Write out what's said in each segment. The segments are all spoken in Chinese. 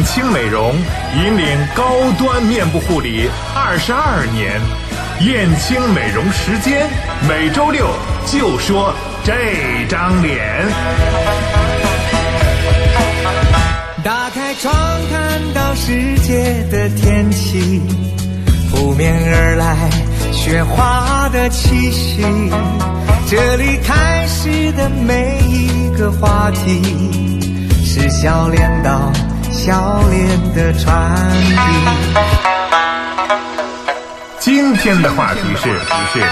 燕青美容引领高端面部护理二十二年，燕青美容时间每周六就说这张脸。打开窗看到世界的天气，扑面而来雪花的气息。这里开始的每一个话题，是笑脸到笑脸的传递。今天的话题是是。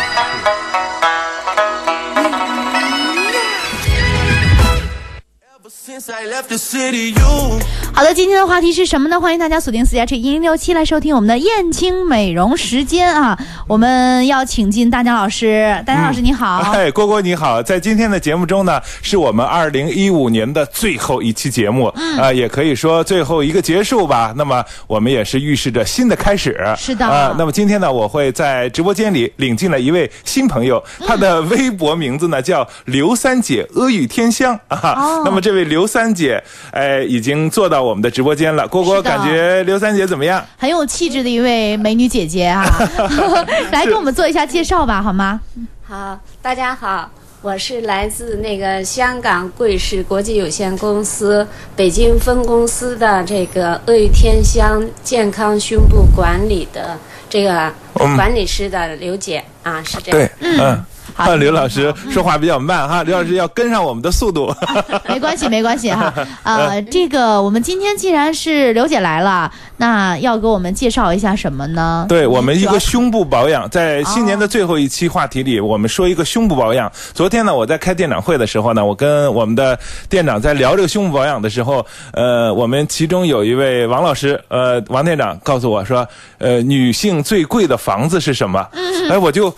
好的，今天的话题是什么呢？欢迎大家锁定四加 H 一零六七来收听我们的燕青美容时间啊！我们要请进大江老师，大江老师你好，哎，郭郭你好，在今天的节目中呢，是我们二零一五年的最后一期节目，嗯，啊，也可以说最后一个结束吧。那么我们也是预示着新的开始，是的啊。那么今天呢，我会在直播间里领进了一位新朋友，他的微博名字呢叫刘三姐阿谀天香啊。那么这位刘三姐，哎，已经做到我们的直播间了。郭郭感觉刘三姐怎么样？很有气质的一位美女姐姐啊，来给我们做一下介绍吧，好吗？好，大家好，我是来自那个香港贵氏国际有限公司北京分公司的这个阿谀天香健康胸部管理的这个管理师的刘姐啊，是这样。对，嗯。啊，刘老师说话比较慢哈，刘老师要跟上我们的速度。没关系，没关系哈。呃，这个我们今天既然是刘姐来了，那要给我们介绍一下什么呢？对我们一个胸部保养，在新年的最后一期话题里，我们说一个胸部保养。昨天呢，我在开店长会的时候呢，我跟我们的店长在聊这个胸部保养的时候，呃，我们其中有一位王老师，呃，王店长告诉我说，呃，女性最贵的房子是什么？哎，我就。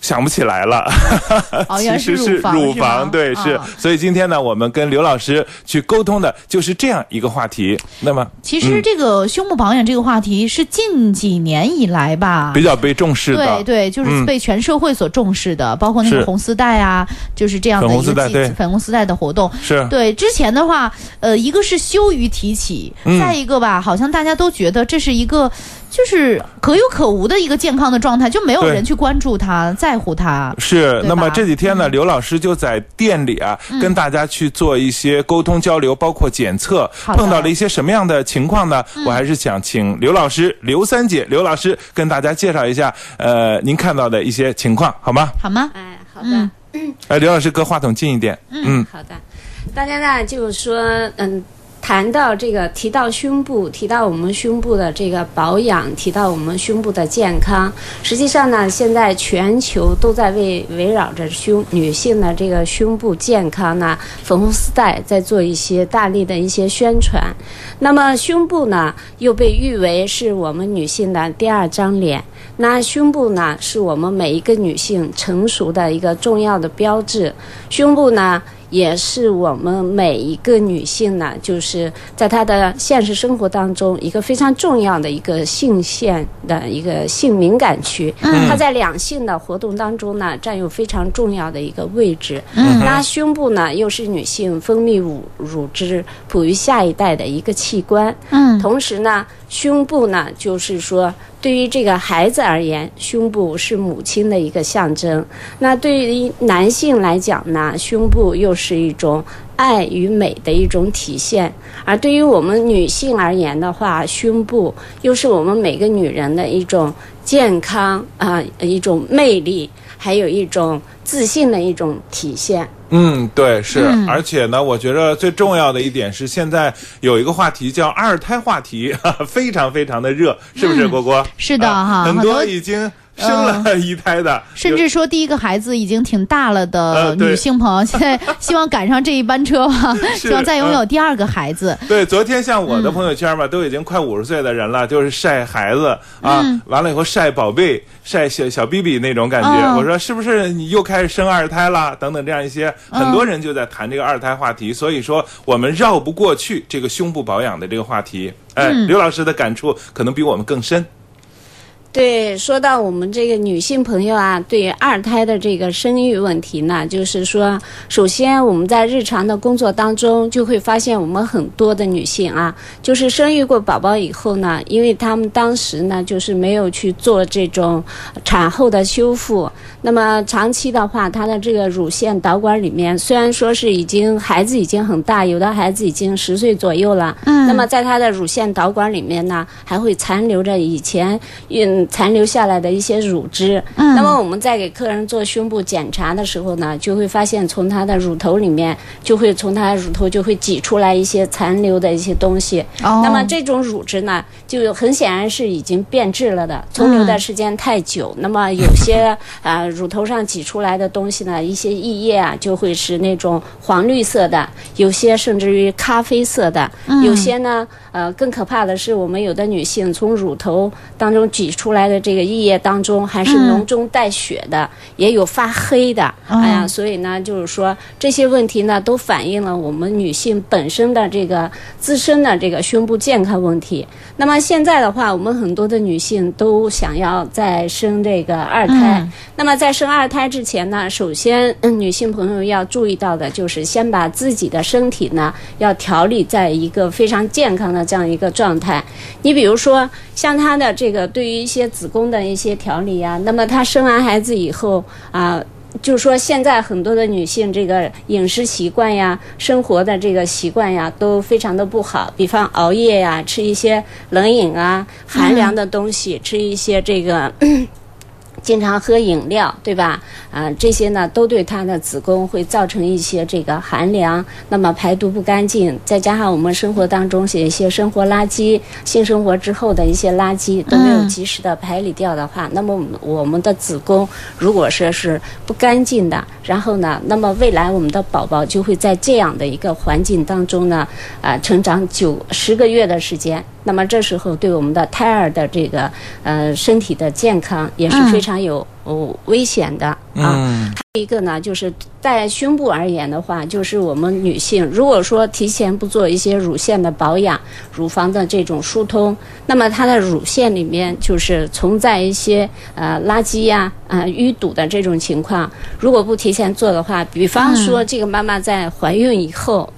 想不起来了，其实是乳房，对，是。所以今天呢，我们跟刘老师去沟通的就是这样一个话题。那么，其实这个胸部保养这个话题是近几年以来吧，比较被重视的。对对，就是被全社会所重视的，包括那个红丝带啊，就是这样的一个粉红丝带的活动。是对之前的话，呃，一个是羞于提起，再一个吧，好像大家都觉得这是一个。就是可有可无的一个健康的状态，就没有人去关注他、在乎他。是，那么这几天呢，刘老师就在店里啊，跟大家去做一些沟通交流，包括检测，碰到了一些什么样的情况呢？我还是想请刘老师、刘三姐、刘老师跟大家介绍一下，呃，您看到的一些情况，好吗？好吗？哎，好的。嗯哎，刘老师，搁话筒近一点。嗯，好的。大家呢，就是说，嗯。谈到这个，提到胸部，提到我们胸部的这个保养，提到我们胸部的健康，实际上呢，现在全球都在为围绕着胸女性的这个胸部健康呢，粉红丝带在做一些大力的一些宣传。那么胸部呢，又被誉为是我们女性的第二张脸。那胸部呢，是我们每一个女性成熟的一个重要的标志。胸部呢。也是我们每一个女性呢，就是在她的现实生活当中一个非常重要的一个性腺的一个性敏感区。嗯，它在两性的活动当中呢，占有非常重要的一个位置。嗯，那胸部呢，又是女性分泌乳乳汁、哺育下一代的一个器官。嗯，同时呢，胸部呢，就是说。对于这个孩子而言，胸部是母亲的一个象征。那对于男性来讲呢，胸部又是一种爱与美的一种体现。而对于我们女性而言的话，胸部又是我们每个女人的一种健康啊，一种魅力，还有一种自信的一种体现。嗯，对，是，而且呢，我觉得最重要的一点是，现在有一个话题叫二胎话题，非常非常的热，是不是，郭郭？是的哈，很多已经。生了一胎的，甚至说第一个孩子已经挺大了的女性朋友，现在希望赶上这一班车吧，希望再拥有第二个孩子。对，昨天像我的朋友圈嘛，都已经快五十岁的人了，就是晒孩子啊，完了以后晒宝贝、晒小小 BB 那种感觉。我说是不是你又开始生二胎了？等等这样一些，很多人就在谈这个二胎话题。所以说，我们绕不过去这个胸部保养的这个话题。哎，刘老师的感触可能比我们更深。对，说到我们这个女性朋友啊，对于二胎的这个生育问题呢，就是说，首先我们在日常的工作当中就会发现，我们很多的女性啊，就是生育过宝宝以后呢，因为她们当时呢，就是没有去做这种产后的修复，那么长期的话，她的这个乳腺导管里面，虽然说是已经孩子已经很大，有的孩子已经十岁左右了，嗯，那么在她的乳腺导管里面呢，还会残留着以前嗯残留下来的一些乳汁，嗯，那么我们在给客人做胸部检查的时候呢，就会发现从她的乳头里面就会从她的乳头就会挤出来一些残留的一些东西，哦。那么这种乳汁呢，就很显然是已经变质了的，存留的时间太久。那么有些啊、呃乳头上挤出来的东西呢，一些溢液啊，就会是那种黄绿色的，有些甚至于咖啡色的，有些呢，呃，更可怕的是，我们有的女性从乳头当中挤出来的这个液液当中，还是浓中带血的，也有发黑的。哎呀，所以呢，就是说这些问题呢，都反映了我们女性本身的这个自身的这个胸部健康问题。那么现在的话，我们很多的女性都想要再生这个二胎。那么在生二胎之前呢，首先、嗯女性朋友要注意到的就是先把自己的身体呢要调理在一个非常健康的这样一个状态。你比如说，像她的这个对于一些子宫的一些调理啊，那么她生完孩子以后啊。就是说，现在很多的女性这个饮食习惯呀、生活的这个习惯呀，都非常的不好。比方熬夜呀，吃一些冷饮啊、寒凉的东西，吃一些这个。经常喝饮料，对吧？啊、这些呢都对她的子宫会造成一些这个寒凉，那么排毒不干净，再加上我们生活当中写一些生活垃圾，性生活之后的一些垃圾都没有及时的排理掉的话，那么我们的子宫如果说是不干净的，然后呢，那么未来我们的宝宝就会在这样的一个环境当中呢，啊、成长九十个月的时间，那么这时候对我们的胎儿的这个呃身体的健康也是非常有、呃危险的啊。嗯一个呢，就是在胸部而言的话，就是我们女性如果说提前不做一些乳腺的保养、乳房的这种疏通，那么它的乳腺里面就是存在一些呃垃圾呀、啊、淤堵的这种情况。如果不提前做的话，比方说这个妈妈在怀孕以后，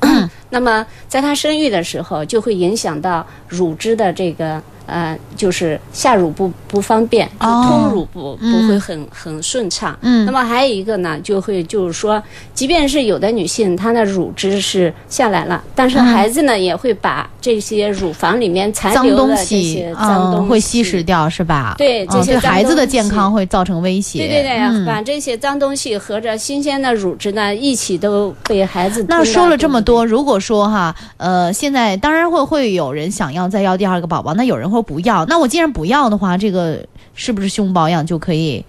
那么在她生育的时候，就会影响到乳汁的这个。呃，就是下乳不不方便，就哦通乳不、不会很很顺畅。嗯。那么还有一个呢，就会就是说，即便是有的女性她的乳汁是下来了，但是孩子呢、也会把这些乳房里面残留的这西些脏东嗯西、会稀释掉是吧？对这些孩子的健康会造成威胁。对对对，嗯。把这些脏东西和着新鲜的乳汁呢一起都被孩子吞那说了这么多，如果说哈，呃，现在当然会会有人想要再要第二个宝宝，那有人会不要。那我既然不要的话，这个是不是胸保养就可以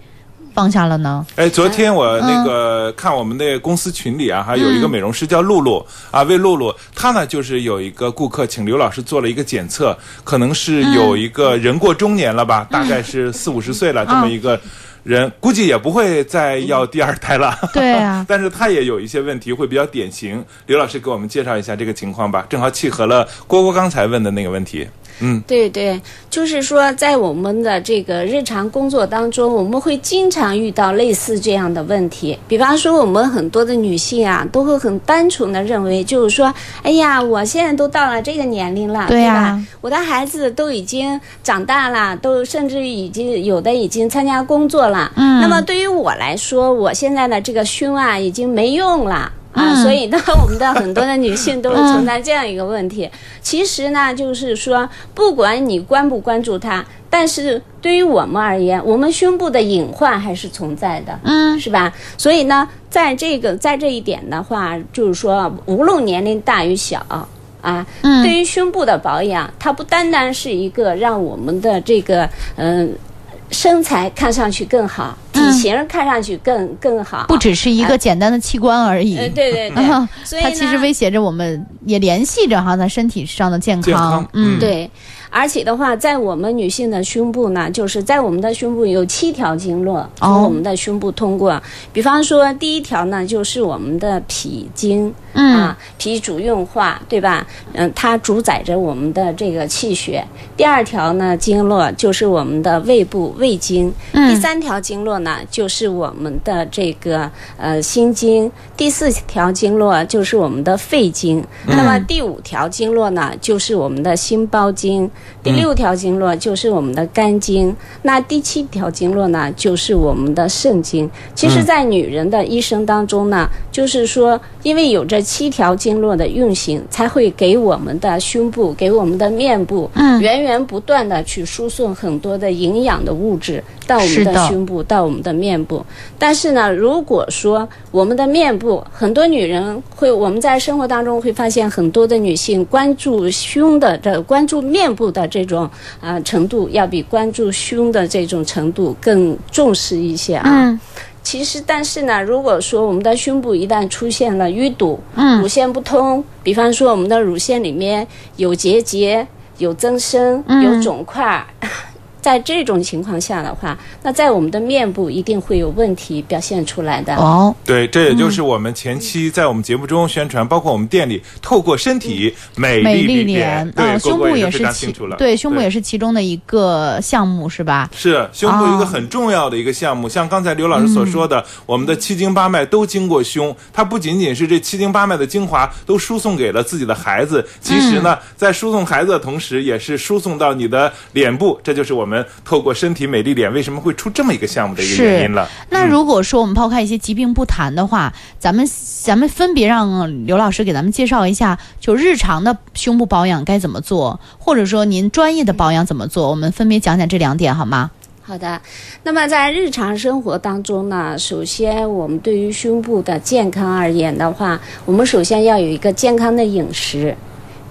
放下了呢？哎，昨天我那个嗯看我们的公司群里啊，还有一个美容师叫露露啊，魏露露，她呢就是有一个顾客请刘老师做了一个检测，可能是有一个人过中年了吧，大概是四五十岁了这么一个人，估计也不会再要第二胎了。对啊但是他也有一些问题会比较典型。刘老师给我们介绍一下这个情况吧，正好契合了郭郭刚才问的那个问题。嗯，对对，就是说，在我们的这个日常工作当中，我们会经常遇到类似这样的问题。比方说，我们很多的女性啊，都会很单纯的认为，就是说，哎呀，我现在都到了这个年龄了，对呀吧？我的孩子都已经长大了，都甚至已经有的已经参加工作了。嗯，那么对于我来说，我现在的这个胸啊，已经没用了。啊，所以呢，我们的很多的女性都会存在这样一个问题。其实呢，就是说，不管你关不关注它，但是对于我们而言，我们胸部的隐患还是存在的，嗯，是吧？所以呢，在这个在这一点的话，就是说，无论年龄大与小。啊，嗯对于胸部的保养，它不单单是一个让我们的这个嗯、身材看上去更好，体型看上去更更好，不只是一个简单的器官而已。呃，对对对，所以它其实威胁着我们，也联系着哈咱身体上的健健康嗯，对。而且的话，在我们女性的胸部呢，就是在我们的胸部有七条经络从我们的胸部通过。比方说，第一条呢，就是我们的脾经，嗯啊，脾主运化，对吧？嗯，它主宰着我们的这个气血。第二条呢，经络就是我们的胃部胃经。嗯第三条经络呢，就是我们的这个呃心经。第四条经络就是我们的肺经。那么第五条经络呢，就是我们的心包经。第六条经络就是我们的肝经，那第七条经络呢，就是我们的肾经。其实，在女人的一生当中呢，就是说，因为有这七条经络的运行，才会给我们的胸部、给我们的面部，嗯。源源不断的去输送很多的营养的物质到我们的的胸部，到我们的面部。但是呢，如果说我们的面部，很多女人会，我们在生活当中会发现很多的女性关注胸的这关注面部的这种啊、程度，要比关注胸的这种程度更重视一些啊。嗯其实，但是呢，如果说我们的胸部一旦出现了淤堵，嗯乳腺不通，比方说我们的乳腺里面有结节、有增生、嗯有肿块儿。在这种情况下的话，那在我们的面部一定会有问题表现出来的。哦，对，这也就是我们前期在我们节目中宣传，包括我们店里透过身体美美丽丽脸脸，，对，嗯，胸部也是其。对，胸部也是其中的一个项目，是吧？是胸部一个哦很重要的一个项目，像刚才刘老师所说的，我们的七经八脉都经过胸，它不仅仅是这七经八脉的精华都输送给了自己的孩子，其实呢，在输送孩子的同时，也是输送到你的脸部，这就是我们透过身体美丽脸为什么会出这么一个项目的一个原因了。那如果说我们抛开一些疾病不谈的话，咱们咱们分别让刘老师给咱们介绍一下，就日常的胸部保养该怎么做，或者说您专业的保养怎么做，我们分别讲讲这两点好吗？好的，那么在日常生活当中呢，首先我们对于胸部的健康而言的话，我们首先要有一个健康的饮食。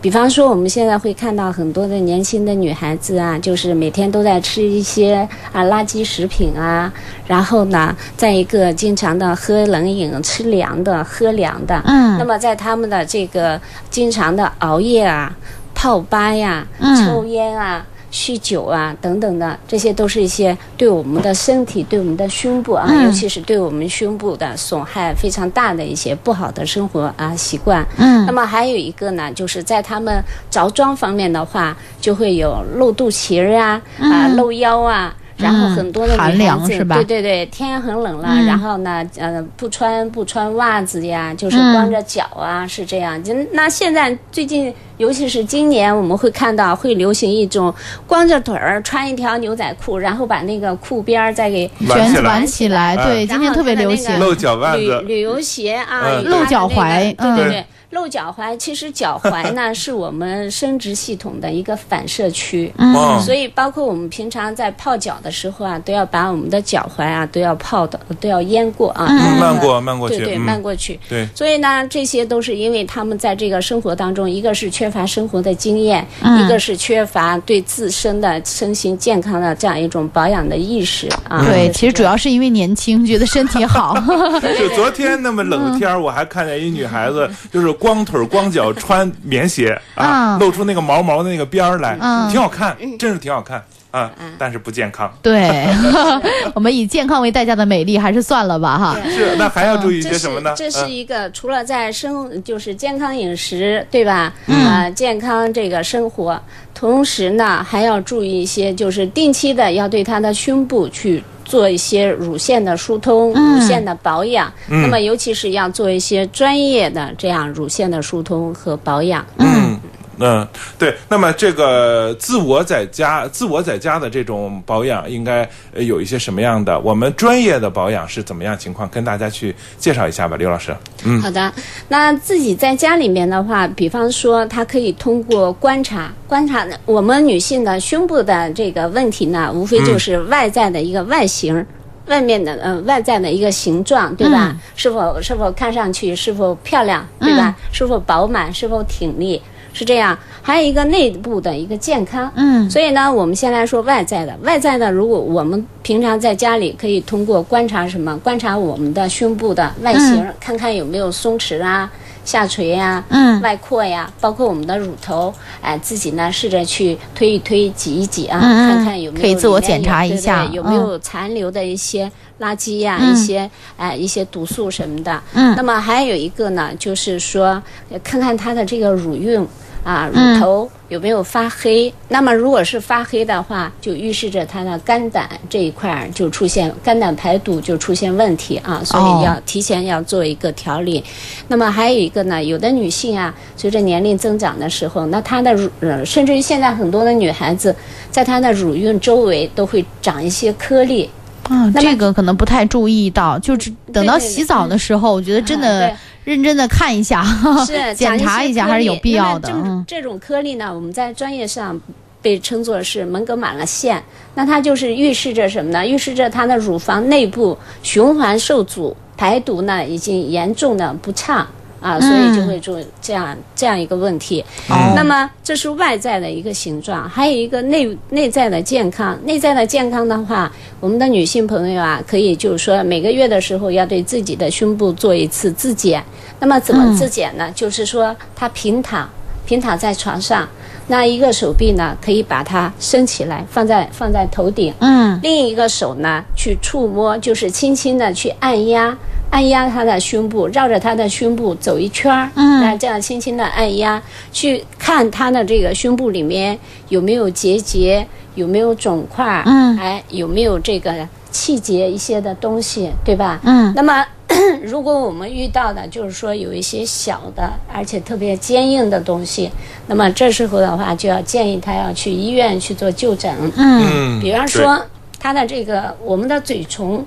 比方说，我们现在会看到很多的年轻的女孩子啊，就是每天都在吃一些啊垃圾食品啊，然后呢，再一个经常的喝冷饮、吃凉的、喝凉的。嗯那么在他们的这个经常的熬夜啊、泡吧呀、嗯抽烟啊。酗酒啊，等等的，这些都是一些对我们的身体、对我们的胸部啊，嗯尤其是对我们胸部的损害非常大的一些不好的生活啊习惯。嗯那么还有一个呢，就是在他们着装方面的话，就会有露肚脐儿啊，啊、露腰啊。然后很多的女孩子，凉是吧？对对对，天很冷了，嗯。然后呢，呃，不穿不穿袜子呀，就是嗯。光着脚啊，是这样。就那现在最近，尤其是今年，我们会看到会流行一种光着腿儿穿一条牛仔裤，然后把那个裤边儿再给挽起来。卷挽起来，哎对，今天特别流行。露脚腕子，旅旅游鞋啊，露脚踝对对对，露脚踝。其实脚踝呢是我们生殖系统的一个反射区，嗯。哦。所以包括我们平常在泡脚的时候啊，都要把我们的脚踝啊都要泡的都要淹过啊，漫过漫过去。对对，嗯。漫过去。对，所以呢，这些都是因为他们在这个生活当中，一个是缺乏生活的经验，嗯。一个是缺乏对自身的身心健康的这样一种保养的意识啊。对，其实主要是因为年轻，觉得身体好。就昨天那么冷天儿，我还看见一女孩子，就是光腿光脚穿棉鞋啊，嗯。露出那个毛毛的那个边儿来，嗯。挺好看，真是挺好看啊，但是不健康。对，我们以健康为代价的美丽，还是算了吧哈。是，那还要注意一些什么呢？这是嗯一个除了在生就是健康饮食，对吧？啊、健康这个生活，同时呢还要注意一些，就是定期的要对他的胸部去。做一些乳腺的疏通、嗯乳腺的保养，嗯那么尤其是要做一些专业的这样乳腺的疏通和保养。嗯嗯，对。那么这个自我在家、自我在家的这种保养，应该呃有一些什么样的？我们专业的保养是怎么样情况？跟大家去介绍一下吧，刘老师。嗯好的，那自己在家里面的话，比方说，它可以通过观察，观察我们女性的胸部的这个问题呢，无非就是外在的一个外形。外面的呃外在的一个形状，对吧？是否是否看上去是否漂亮，对吧？是否饱满，是否挺立？是这样。还有一个内部的一个健康，嗯所以呢，我们先来说外在的。外在的，如果我们平常在家里可以通过观察什么？观察我们的胸部的外形，看看有没有松弛啊、下垂呀、嗯外扩呀，包括我们的乳头，哎，自己呢试着去推一推、挤一挤啊，看看有没有可以自我检查一下对有没有残留的一些垃圾呀、嗯一些哎一些毒素什么的。嗯那么还有一个呢，就是说呃看看它的这个乳晕。啊，嗯乳头有没有发黑？那么如果是发黑的话，就预示着他的肝胆这一块儿就出现肝胆排毒就出现问题啊，所哦以要提前要做一个调理。那么还有一个呢，有的女性啊，随着年龄增长的时候，那她的乳呃，甚至于现在很多的女孩子，在她的乳晕周围都会长一些颗粒。啊，这个可能不太注意到，就是等到洗澡的时候，我觉得真啊的对认真的看一下，是 检查一下还是有必要的。这种这种颗粒呢，我们在专业上被称作是门格满了线，那它就是预示着什么呢？预示着它的乳房内部循环受阻，排毒呢已经严重的不畅。啊，所以就会做这样这样一个问题。哦那么这是外在的一个形状，还有一个内内在的健康。内在的健康的话，我们的女性朋友啊，可以就是说每个月的时候要对自己的胸部做一次自检。那么怎么自检呢？就是说她平躺，平躺在床上，那一个手臂呢可以把它伸起来，放在放在头顶，嗯。另一个手呢去触摸，就是轻轻的去按压，按压他的胸部，绕着他的胸部走一圈儿，嗯。那这样轻轻的按压，去看他的这个胸部里面有没有结节，有没有肿块，嗯。哎，有没有这个气结一些的东西，对吧？嗯。那么，如果我们遇到的就是说有一些小的，而且特别坚硬的东西，那么这时候的话，就要建议他要去医院去做就诊。嗯。嗯，比方说，他的这个我们的嘴唇，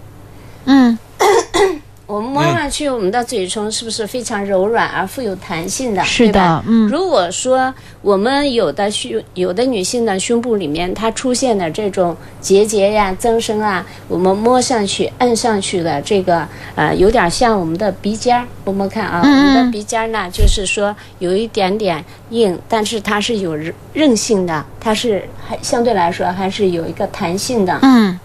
嗯 我们摸上去，我们的嘴唇是不是非常柔软而富有弹性的？是的嗯如果说我们有的胸有的女性的胸部里面它出现的这种结节呀、增生啊，我们摸上去、按上去的这个呃，有点像我们的鼻尖儿，摸摸看啊，嗯我们的鼻尖儿呢，就是说有一点点硬，但是它是有韧韧性的，它是还相对来说还是有一个弹性的。嗯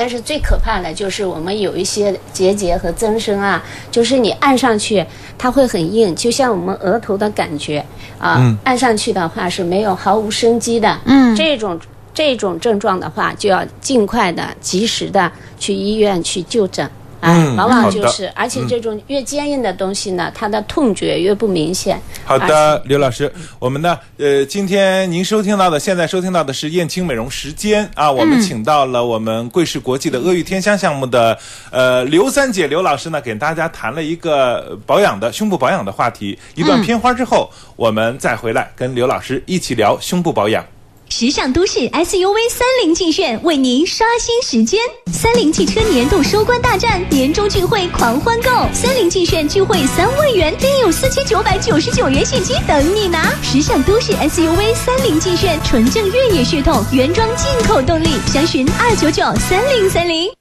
但是最可怕的就是我们有一些结节和增生啊，就是你按上去它会很硬，就像我们额头的感觉啊，嗯按上去的话是没有毫无生机的。嗯这种这种症状的话，就要尽快的、及时的去医院去就诊。哎，嗯往往就是，而且这种越坚硬的东西呢，它的痛觉越不明显。好的，刘老师，我们呢，呃，今天您收听到的，现在收听到的是燕青美容时间啊，我们请到了我们贵氏国际的阿谀天香项目的呃刘三姐刘老师呢，给大家谈了一个保养的胸部保养的话题。一段片花之后，我们再回来跟刘老师一起聊胸部保养。时尚都市 SUV 三菱劲炫为您刷新时间，三菱汽车年度收官大战，年终聚会狂欢购，三菱劲炫聚会三万元，另有四千九百九十九元现金等你拿。时尚都市 SUV 三菱劲炫纯正越野血统，原装进口动力，详询二九九三零三零。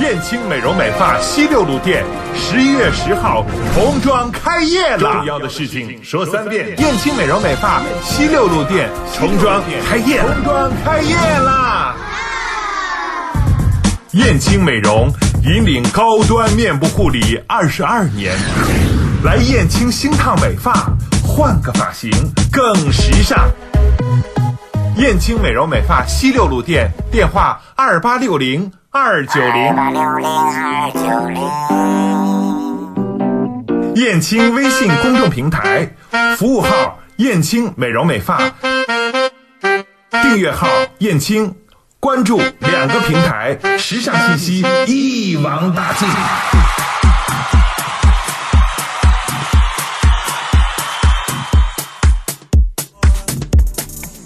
燕青美容美发西六路店十一月十号童装开业了，重要的事情说三遍。燕青美容美发西六路店童装开业了，童装开业啦！燕青美容引领高端面部护理二十二年，来燕青星烫美发，换个发型更时尚。燕青美容美发西六路店，电话二八六零二九零。燕青微信公众平台，服务号燕青美容美发，订阅号燕青，关注两个平台，时尚信息一网打尽。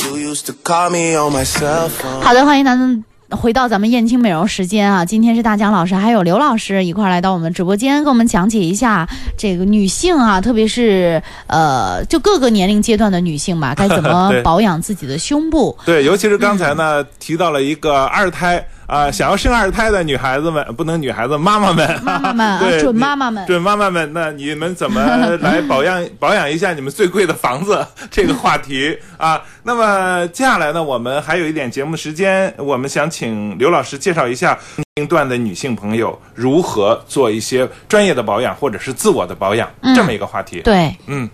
You used to call me on my cell phone. 好的，欢迎咱们回到咱们燕青美容时间啊！今天是大江老师还有刘老师一块儿来到我们直播间，给我们讲解一下这个女性啊，特别是呃，就各个年龄阶段的女性吧，该怎么 保养自己的胸部。对，尤其是刚才呢、提到了一个二胎啊，想要生二胎的女孩子们，不能女孩子，妈妈们，妈妈们啊对，准妈妈们准妈妈们，那你们怎么 来保养保养一下你们最贵的房子？这个话题啊。那么接下来呢，我们还有一点节目时间，我们想请刘老师介绍一下年龄段的女性朋友如何做一些专业的保养或者是自我的保养、这么一个话题。对，嗯，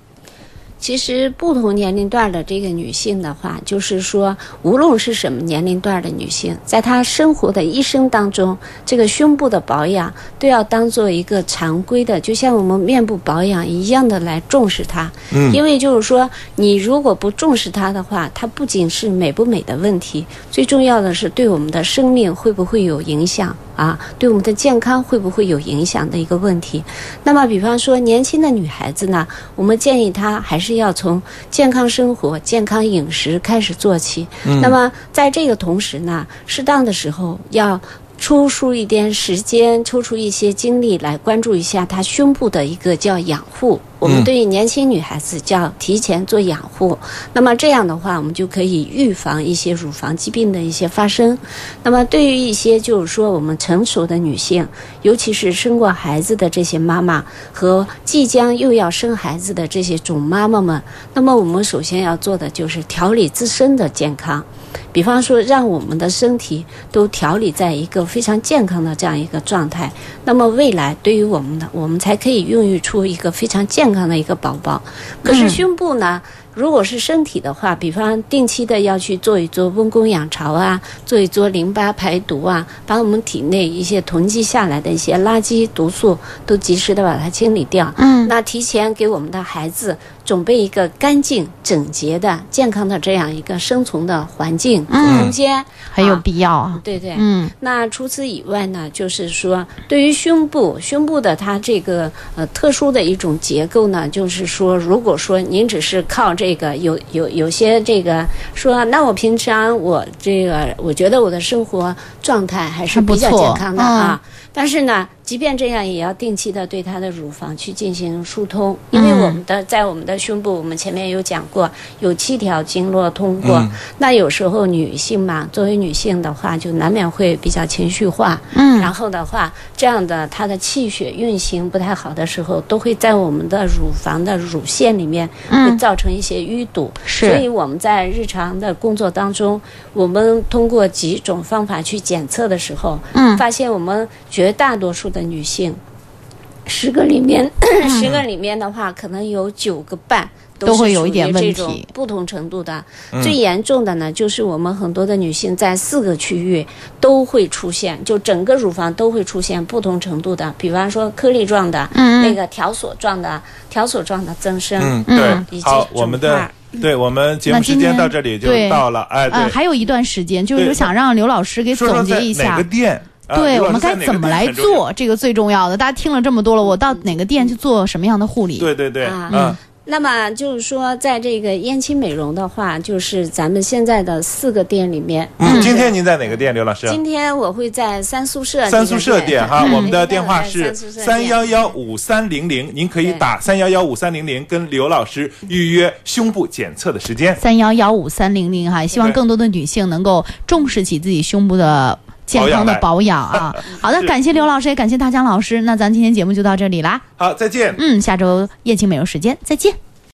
其实不同年龄段的这个女性的话，就是说，无论是什么年龄段的女性，在她生活的一生当中，这个胸部的保养都要当做一个常规的，就像我们面部保养一样的来重视它。嗯因为就是说，你如果不重视它的话，它不仅是美不美的问题，最重要的是对我们的生命会不会有影响啊？对我们的健康会不会有影响的一个问题。那么，比方说年轻的女孩子呢，我们建议她还是要从健康生活、健康饮食开始做起。那么，在这个同时呢，适当的时候要。抽出一点时间，抽出一些精力来关注一下她胸部的一个叫养护。我们对于年轻女孩子叫提前做养护。那么这样的话，我们就可以预防一些乳房疾病的一些发生。那么对于一些就是说我们成熟的女性，尤其是生过孩子的这些妈妈和即将又要生孩子的这些准妈妈们，那么我们首先要做的就是调理自身的健康。比方说，让我们的身体都调理在一个非常健康的这样一个状态，那么未来对于我们的，我们才可以孕育出一个非常健康的一个宝宝。可是胸部呢？如果是身体的话，比方定期的要去做一做温宫养巢啊，做一做淋巴排毒啊，把我们体内一些囤积下来的一些垃圾毒素都及时的把它清理掉。嗯那提前给我们的孩子准备一个干净、整洁的、健康的这样一个生存的环境和空间，很有啊。必要啊。对对，嗯。那除此以外呢，就是说，对于胸部，胸部的它这个呃特殊的一种结构呢，就是说，如果说您只是靠这个有有有些这个说，那我平常我这个我觉得我的生活状态还是比较健康的啊，但是呢，即便这样，也要定期的对她的乳房去进行疏通，因为我们的在我们的胸部，我们前面有讲过，有七条经络通过。嗯那有时候女性嘛，作为女性的话，就难免会比较情绪化。嗯然后的话，这样的她的气血运行不太好的时候，都会在我们的乳房的乳腺里面会造成一些淤堵。是所以我们在日常的工作当中，我们通过几种方法去检测的时候，嗯发现我们绝大多数的女性，十个里面，十个里面的话，可能有九个半。都会有一点是属于这问题。种不同程度的，最严重的呢，就是我们很多的女性在四个区域都会出现，就整个乳房都会出现不同程度的，比方说颗粒状的，嗯。那个条索状的，条索状的增生，嗯，对，以及好，我们的对我们节目时间到这里就到了，哎，呃，对，还有一段时间，就是想让刘老师给总结一下。哪个。店？啊对，我们该怎么来？做？这个最重要的。大家听了这么多了，我到哪个店去做什么样的护理？对对对，啊嗯，那么就是说，在这个燕青美容的话，就是咱们现在的四个店里面，嗯，今天您在哪个店，刘老师？今天我会在三宿舍三宿舍店哈，嗯我们的电话是三幺幺五三零零，您可以打三幺幺五三零零跟刘老师预约胸部检测的时间。三幺幺五三零零哈，希望更多的女性能够重视起自己胸部的健康的保养啊。好的，感谢刘老师，也感谢大江老师。那咱今天节目就到这里啦。好，再见。嗯，下周燕青美容时间再见。